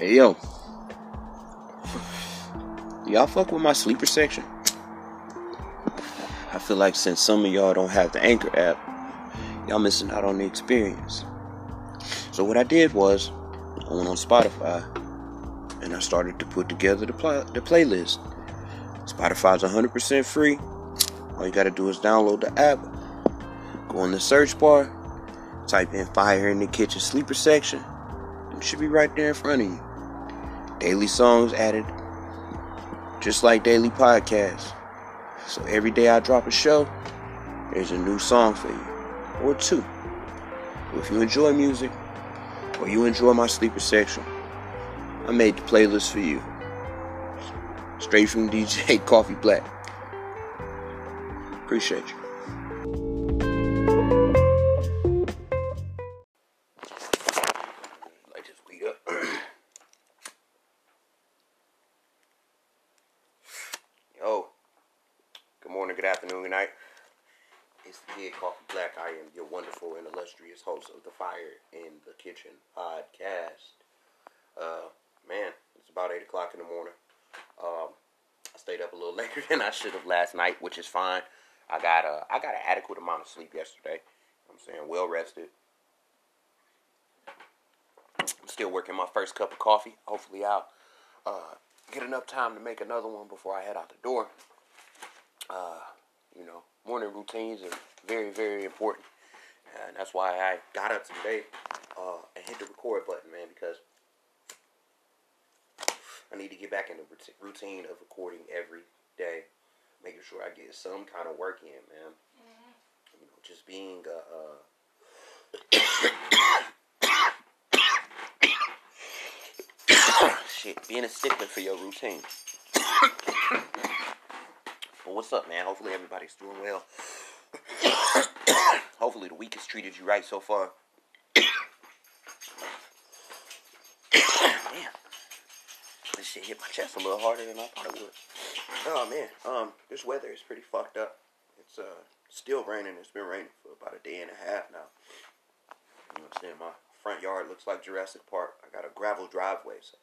Hey yo, y'all fuck with my sleeper section? I feel like since some of y'all don't have the Anchor app, y'all missing out on the experience. So what I did was, I went on Spotify and I started to put together the, pl- the playlist. Spotify's 100% free. All you gotta do is download the app, go in the search bar, type in Fire in the Kitchen Sleeper section, it should be right there in front of you. Daily songs added, just like daily podcasts. So every day I drop a show, there's a new song for you, or two. If you enjoy music, or you enjoy my sleeper section, I made the playlist for you. Straight from DJ Coffee Black. Appreciate you. Kitchen podcast. Uh, man, it's about 8 o'clock in the morning. Um, I stayed up a little later than I should have last night, which is fine. I got a, I got an adequate amount of sleep yesterday. I'm saying well rested. I'm still working my first cup of coffee. Hopefully, I'll uh, get enough time to make another one before I head out the door. Uh, you know, morning routines are very, very important. And that's why I got up today uh, and hit the record button, man, because I need to get back in the routine of recording every day, making sure I get some kind of work in, man. You know, just being a. Uh, shit, being a stickler for your routine. but what's up, man? Hopefully everybody's doing well. Hopefully the week has treated you right so far. This shit hit my chest a little harder than I thought it would. Oh man, um, this weather is pretty fucked up. It's uh still raining. It's been raining for about a day and a half now. You know what I'm saying? My front yard looks like Jurassic Park. I got a gravel driveway, so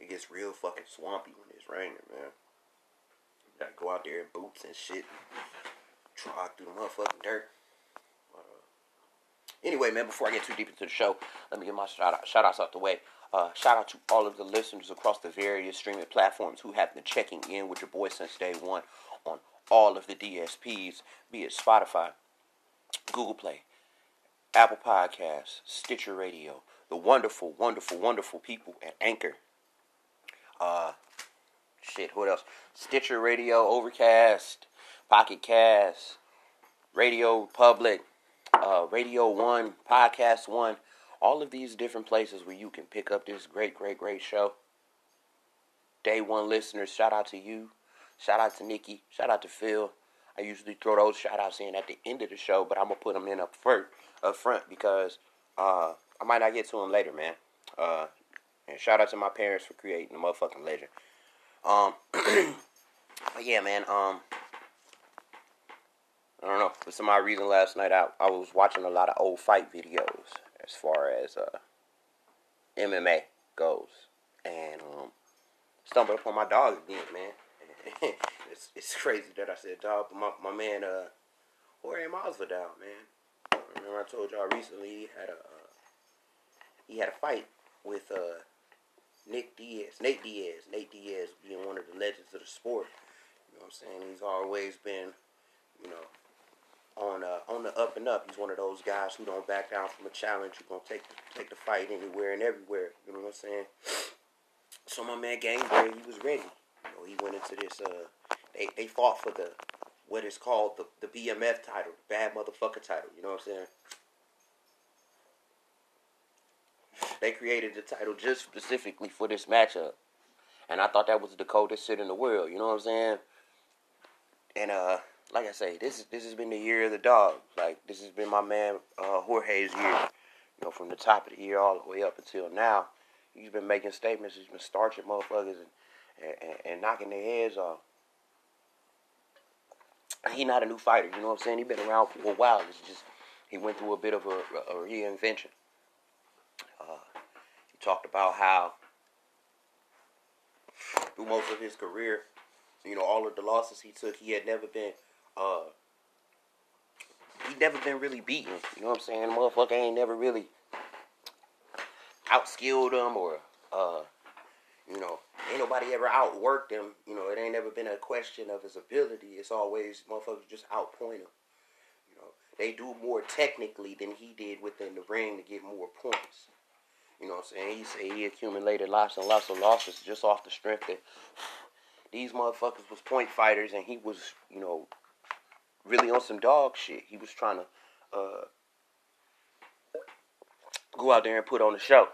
it gets real fucking swampy when it's raining, man. You gotta go out there in boots and shit and through the motherfucking dirt. Uh, anyway, man, before I get too deep into the show, let me get my shout out, shout outs out the way. Uh, shout out to all of the listeners across the various streaming platforms who have been checking in with your boy since day one on all of the DSPs, be it Spotify, Google Play, Apple Podcasts, Stitcher Radio, the wonderful, wonderful, wonderful people at Anchor. Uh, shit, what else? Stitcher Radio, Overcast, Pocket Cast, Radio Public, uh, Radio One, Podcast One, all of these different places where you can pick up this great, great, great show. Day one listeners, shout out to you. Shout out to Nikki. Shout out to Phil. I usually throw those shout outs in at the end of the show, but I'm gonna put them in up front, up front because uh, I might not get to them later, man. Uh, and shout out to my parents for creating the motherfucking legend. Um, but yeah, man. Um, I don't know. For some odd reason, last night I I was watching a lot of old fight videos as far as uh, MMA goes, and um, stumbled upon my dog again, man. it's it's crazy that I said dog, but my my man uh Jorge Masvidal, man. Remember I told y'all recently he had a uh, he had a fight with uh Nick Diaz, Nate Diaz, Nate Diaz being one of the legends of the sport. You know what I'm saying? He's always been, you know, on uh, on the up and up. He's one of those guys who don't back down from a challenge. Who's gonna take the, take the fight anywhere and everywhere. You know what I'm saying? So my man Gamebred, he was ready. You know, he went into this. Uh, they they fought for the what is called the the BMF title, the bad motherfucker title. You know what I'm saying? They created the title just specifically for this matchup, and I thought that was the coldest shit in the world. You know what I'm saying? And uh, like I say, this this has been the year of the dog. Like this has been my man uh, Jorge's year. You know, from the top of the year all the way up until now, he's been making statements. He's been starching motherfuckers and and, and knocking their heads off. He not a new fighter. You know what I'm saying? He been around for a while. It's just he went through a bit of a, a reinvention. Uh, he talked about how through most of his career, you know, all of the losses he took, he had never been uh, he never been really beaten. You know what I'm saying? Motherfucker ain't never really outskilled him or uh, you know, ain't nobody ever outworked him. You know, it ain't never been a question of his ability. It's always motherfuckers just outpoint him. You know, they do more technically than he did within the ring to get more points. You know what I'm saying? He said he accumulated lots and lots of losses just off the strength that these motherfuckers was point fighters and he was, you know, really on some dog shit. He was trying to uh, go out there and put on a show.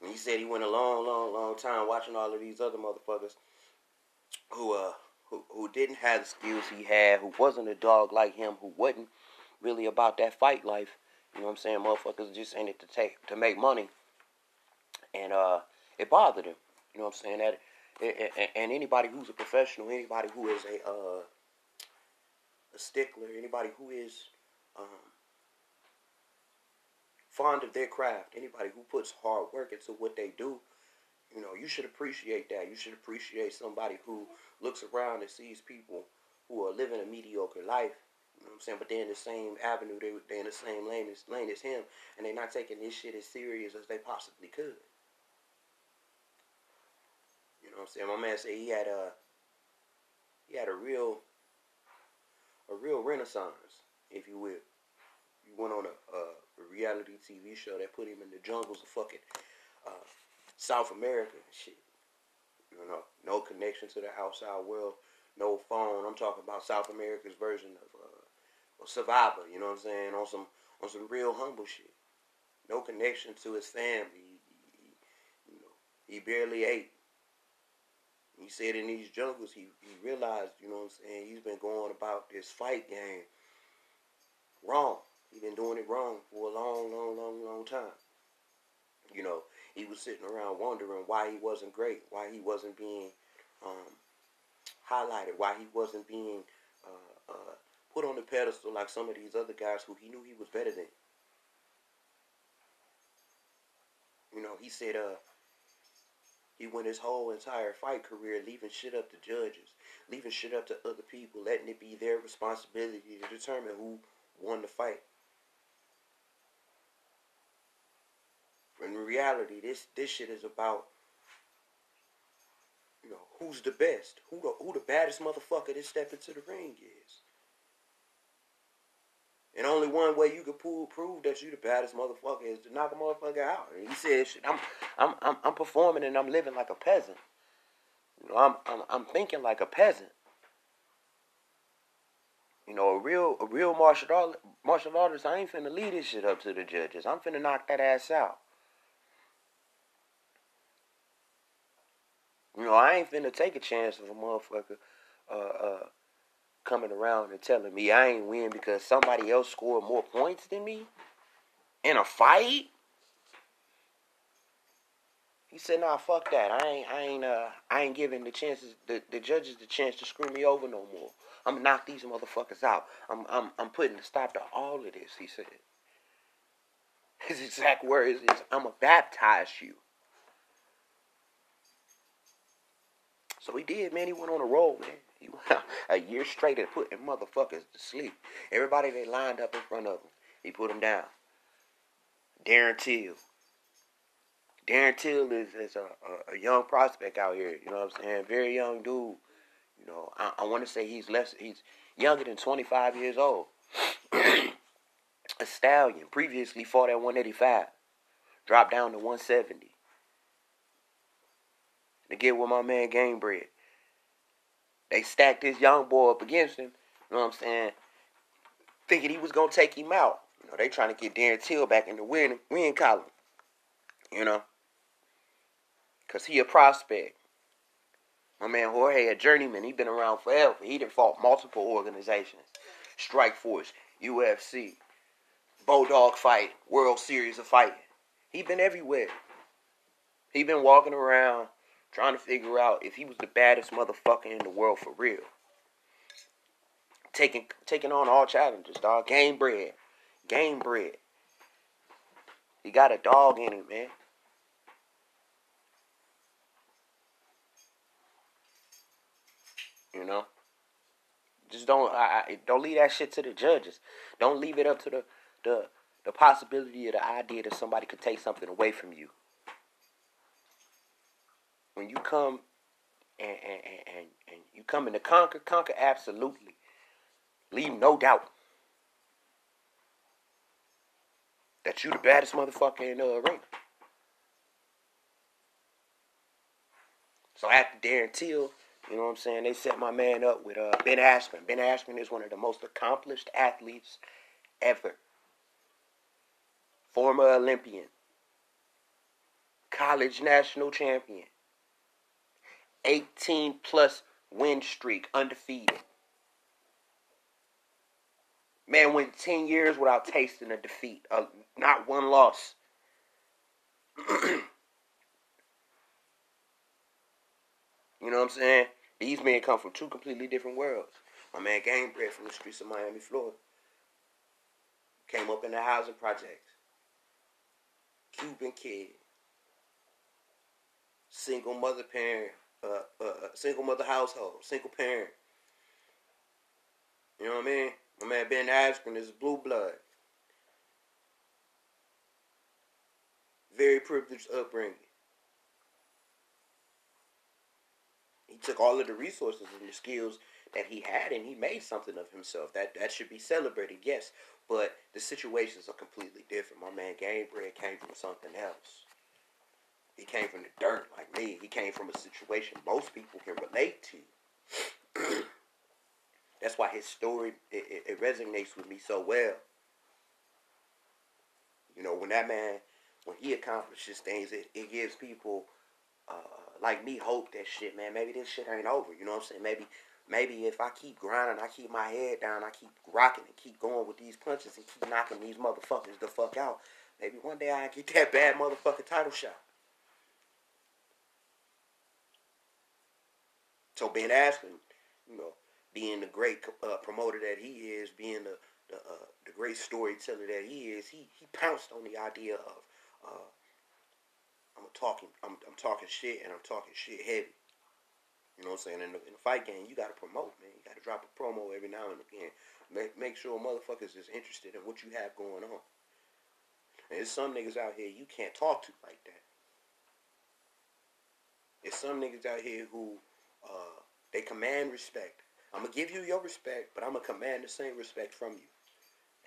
And he said he went a long, long, long time watching all of these other motherfuckers who uh who, who didn't have the skills he had, who wasn't a dog like him, who wasn't really about that fight life. You know what I'm saying? Motherfuckers just in it to take to make money. And uh it bothered him. You know what I'm saying? That and anybody who's a professional, anybody who is a uh, a stickler, anybody who is um, fond of their craft, anybody who puts hard work into what they do, you know, you should appreciate that. You should appreciate somebody who looks around and sees people who are living a mediocre life. You know what I'm saying? But they're in the same avenue, they, they're in the same lane as, lane as him, and they're not taking this shit as serious as they possibly could. You know what I'm saying? My man said he had a he had a real a real renaissance, if you will. You went on a, a, reality TV show that put him in the jungles of fucking uh, South America shit. You know, no connection to the outside world, no phone. I'm talking about South America's version of uh, Survivor. You know what I'm saying? On some on some real humble shit. No connection to his family. He, he, you know, he barely ate. He said in these jungles, he, he realized, you know what I'm saying, he's been going about this fight game wrong. He's been doing it wrong for a long, long, long, long time. You know, he was sitting around wondering why he wasn't great, why he wasn't being um, highlighted, why he wasn't being uh, uh, put on the pedestal like some of these other guys who he knew he was better than. You know, he said uh he went his whole entire fight career leaving shit up to judges, leaving shit up to other people, letting it be their responsibility to determine who won the fight. In reality, this this shit is about you know who's the best, who the who the baddest motherfucker that step into the ring is. And only one way you can prove, prove that you the baddest motherfucker is to knock a motherfucker out. And he said, Shit, I'm, I'm, I'm, I'm performing and I'm living like a peasant. You know, I'm, I'm, I'm thinking like a peasant. You know, a real, a real martial art, martial artist. I ain't finna lead this shit up to the judges. I'm finna knock that ass out. You know, I ain't finna take a chance of a motherfucker. Uh, uh, coming around and telling me I ain't win because somebody else scored more points than me in a fight. He said, "Nah, fuck that. I ain't, I ain't, uh, I ain't giving the chances, the, the judges the chance to screw me over no more. I'm gonna knock these motherfuckers out. I'm, I'm, I'm putting a stop to all of this." He said. His exact words is, "I'm gonna baptize you." So he did, man. He went on a roll, man. Went a year straight of putting motherfuckers to sleep. Everybody they lined up in front of him, he put them down. Darren Till. Darren Till is, is a, a, a, young prospect out here. You know what I'm saying? Very young dude. You know, I, I want to say he's less. He's younger than 25 years old. a stallion. Previously fought at 185. Dropped down to 170 to get with my man Gamebred. They stacked this young boy up against him. You know what I'm saying? Thinking he was gonna take him out. You know, they trying to get Darren Till back in the win win column. You know, cause he a prospect. My man Jorge, a journeyman, he been around forever. He done fought multiple organizations, Strikeforce, UFC, Bodog Fight, World Series of Fighting. He been everywhere. He been walking around trying to figure out if he was the baddest motherfucker in the world for real. Taking taking on all challenges, dog. Gamebred. Game bread. He got a dog in him, man. You know? Just don't I, I, don't leave that shit to the judges. Don't leave it up to the the the possibility of the idea that somebody could take something away from you when you come and, and, and, and you come in to conquer, conquer absolutely. Leave no doubt that you the baddest motherfucker in the arena. So after Darren Till, you know what I'm saying, they set my man up with uh, Ben Askren. Ben Askren is one of the most accomplished athletes ever. Former Olympian. College national champion. 18 plus win streak, undefeated. Man went 10 years without tasting a defeat, uh, not one loss. you know what I'm saying? These men come from two completely different worlds. My man Gamebred from the streets of Miami, Florida. Came up in the housing projects. Cuban kid. Single mother parent a, single mother household, single parent. You know what I mean? My man Ben Askren is blue blood. Very privileged upbringing. He took all of the resources and the skills that he had and he made something of himself. That that should be celebrated, yes. But the situations are completely different. My man Gamebred came from something else. He came from the dirt like me. He came from a situation most people can relate to. That's why his story it, it, it, resonates with me so well. You know, when that man, when he accomplishes things, it, it gives people uh, like me hope that shit, man. Maybe this shit ain't over. You know what I'm saying? Maybe, maybe if I keep grinding, I keep my head down, I keep rocking and keep going with these punches and keep knocking these motherfuckers the fuck out. Maybe one day I get that bad motherfucking title shot. So Ben Askren, you know, being the great uh, promoter that he is, being the the, uh, the great storyteller that he is, he he pounced on the idea of uh, I'm talking I'm, I'm talking shit and I'm talking shit heavy. You know what I'm saying? In the, in the fight game, you got to promote, man. You got to drop a promo every now and again. Make make sure motherfuckers is interested in what you have going on. And there's some niggas out here you can't talk to like that. There's some niggas out here who uh, they command respect. I'm gonna give you your respect, but I'm gonna command the same respect from you.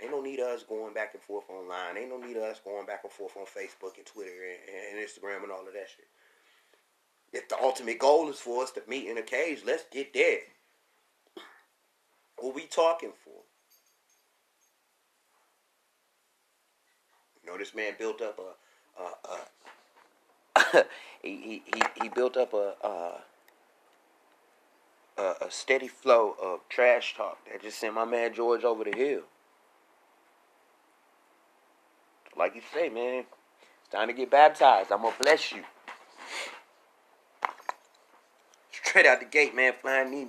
Ain't no need us going back and forth online. Ain't no need us going back and forth on Facebook and Twitter and, and Instagram and all of that shit. If the ultimate goal is for us to meet in a cage, let's get there. What we talking for? You know, this man built up a, a, a he, he, he built up a, a, a steady flow of trash talk that just sent my man George over the hill. Like you say, man, it's time to get baptized. I'm gonna bless you. Straight out the gate, man, flying knee.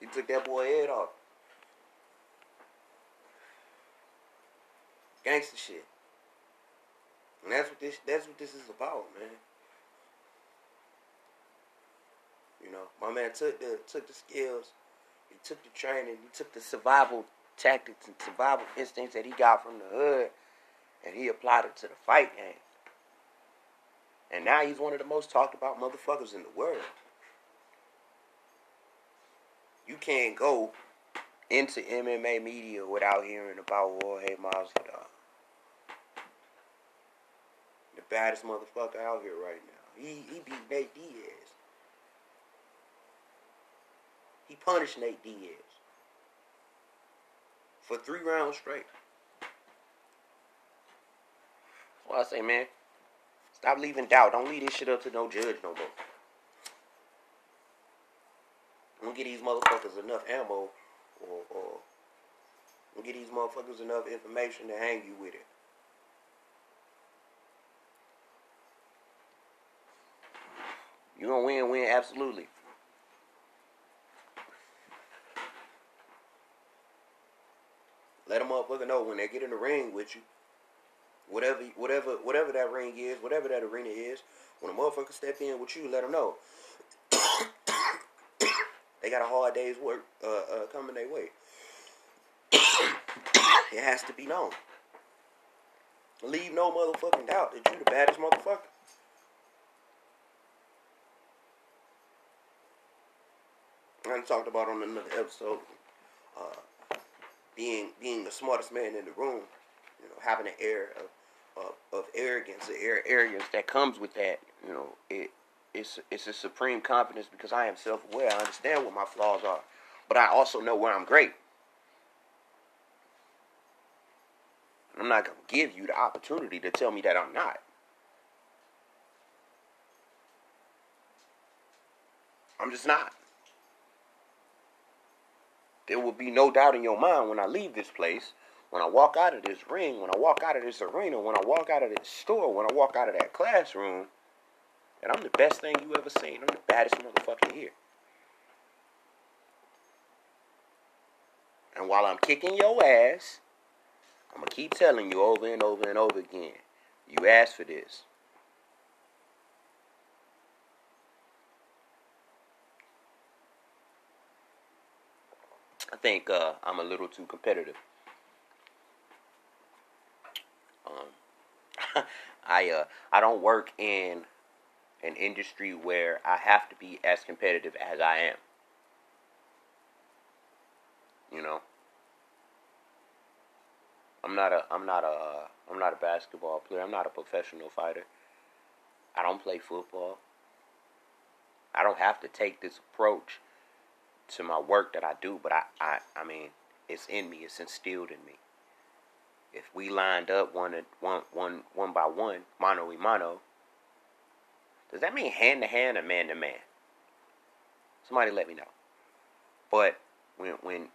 He took that boy head off. Gangster shit. And that's what this that's what this is about, man. You know, my man took the took the skills, he took the training, he took the survival tactics and survival instincts that he got from the hood, and he applied it to the fight game. And now he's one of the most talked about motherfuckers in the world. You can't go into MMA media without hearing about Jorge Masvidal. The baddest motherfucker out here right now. He he beat Nate Diaz. He punished Nate Diaz for three rounds straight. That's why I say, man, stop leaving doubt. Don't leave this shit up to no judge no more. Don't get these motherfuckers enough ammo or, or don't get these motherfuckers enough information to hang you with it. You gonna win, win, absolutely. Let a motherfucker know when they get in the ring with you. Whatever, whatever, whatever that ring is, whatever that arena is, when a motherfucker step in with you, let them know. they got a hard day's work uh, uh, coming their way. it has to be known. Leave no motherfucking doubt that you the baddest motherfucker. I talked about on another episode. Uh, being being the smartest man in the room, you know, having an air of of, of arrogance, the air arrogance that comes with that, you know, it it's it's a supreme confidence because I am self aware. I understand what my flaws are, but I also know where I'm great. I'm not gonna give you the opportunity to tell me that I'm not. I'm just not. There will be no doubt in your mind when I leave this place, when I walk out of this ring, when I walk out of this arena, when I walk out of this store, when I walk out of that classroom, that I'm the best thing you ever seen. I'm the baddest motherfucker here. And while I'm kicking your ass, I'm gonna keep telling you over and over and over again. You asked for this. I think uh, I'm a little too competitive. Um, I uh, I don't work in an industry where I have to be as competitive as I am. You know, I'm not a I'm not a I'm not a basketball player. I'm not a professional fighter. I don't play football. I don't have to take this approach to my work that I do, but I, I, I mean, it's in me. It's instilled in me. If we lined up one, one, one, one by one, mano y mano, does that mean hand to hand or man to man? Somebody let me know. But when, when,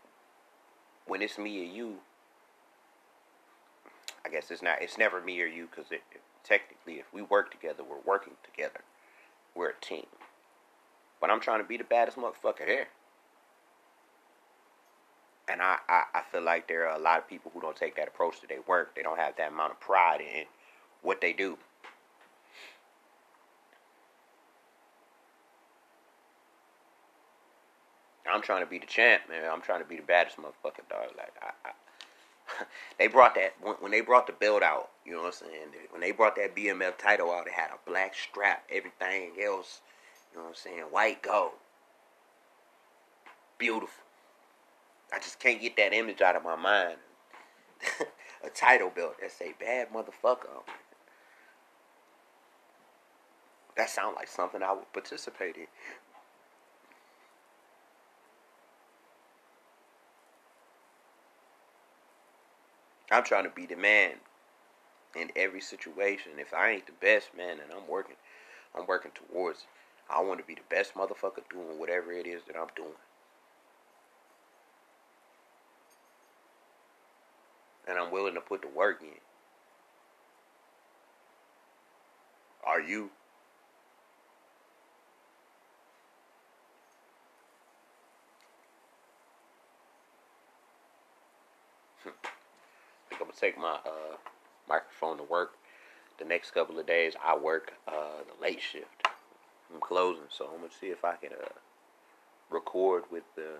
when it's me or you, I guess it's not. It's never me or you because technically, if we work together, we're working together. we're a team. But I'm trying to be the baddest motherfucker there. And I, I, I feel like there are a lot of people who don't take that approach to their work. They don't have that amount of pride in what they do. I'm trying to be the champ, man. I'm trying to be the baddest motherfucker, dog. Like I, I they brought that when, when, they brought the belt out. You know what I'm saying? When they brought that BMF title out, it had a black strap. Everything else, you know what I'm saying? White gold, beautiful. I just can't get that image out of my mind. a title belt that say "bad motherfucker." That sounds like something I would participate in. I'm trying to be the man in every situation. If I ain't the best man, and I'm working, I'm working towards. It. I want to be the best motherfucker doing whatever it is that I'm doing. And I'm willing to put the work in. Are you? I think I'm gonna take my uh, microphone to work. The next couple of days, I work uh, the late shift. I'm closing, so I'm gonna see if I can uh, record with the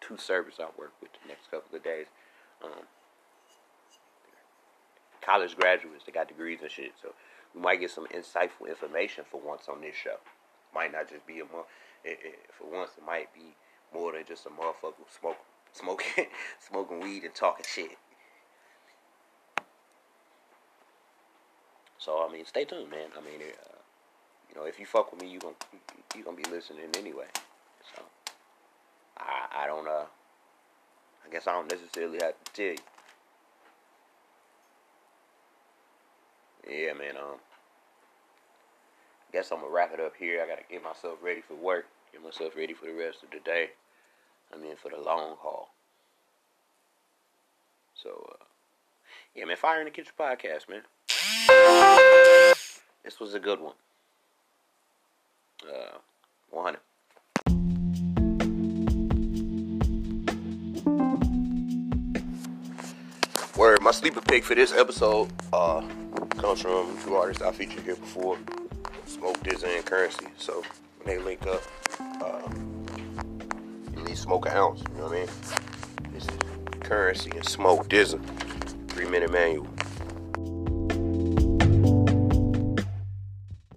two service I work with the next couple of days. Um, college graduates, that got degrees and shit, so we might get some insightful information for once on this show. Might not just be a month. for once, it might be more than just a motherfucker smoke, smoking, smoking weed and talking shit. So I mean, stay tuned, man. I mean, uh, you know, if you fuck with me, you gonna you gonna be listening anyway. So I I don't uh I guess I don't necessarily have to tell you. Yeah, man. Um, I guess I'm gonna wrap it up here. I gotta get myself ready for work. Get myself ready for the rest of the day. I mean, for the long haul. So, uh, yeah, man. Fire in the Kitchen podcast, man. This was a good one. Uh, 100. Word, my sleeper pick for this episode uh, comes from two artists I featured here before, Smoke DZA and Currency. So when they link up, uh, at least smoke an ounce. You know what I mean? This is Currency and Smoke DZA, three minute manual.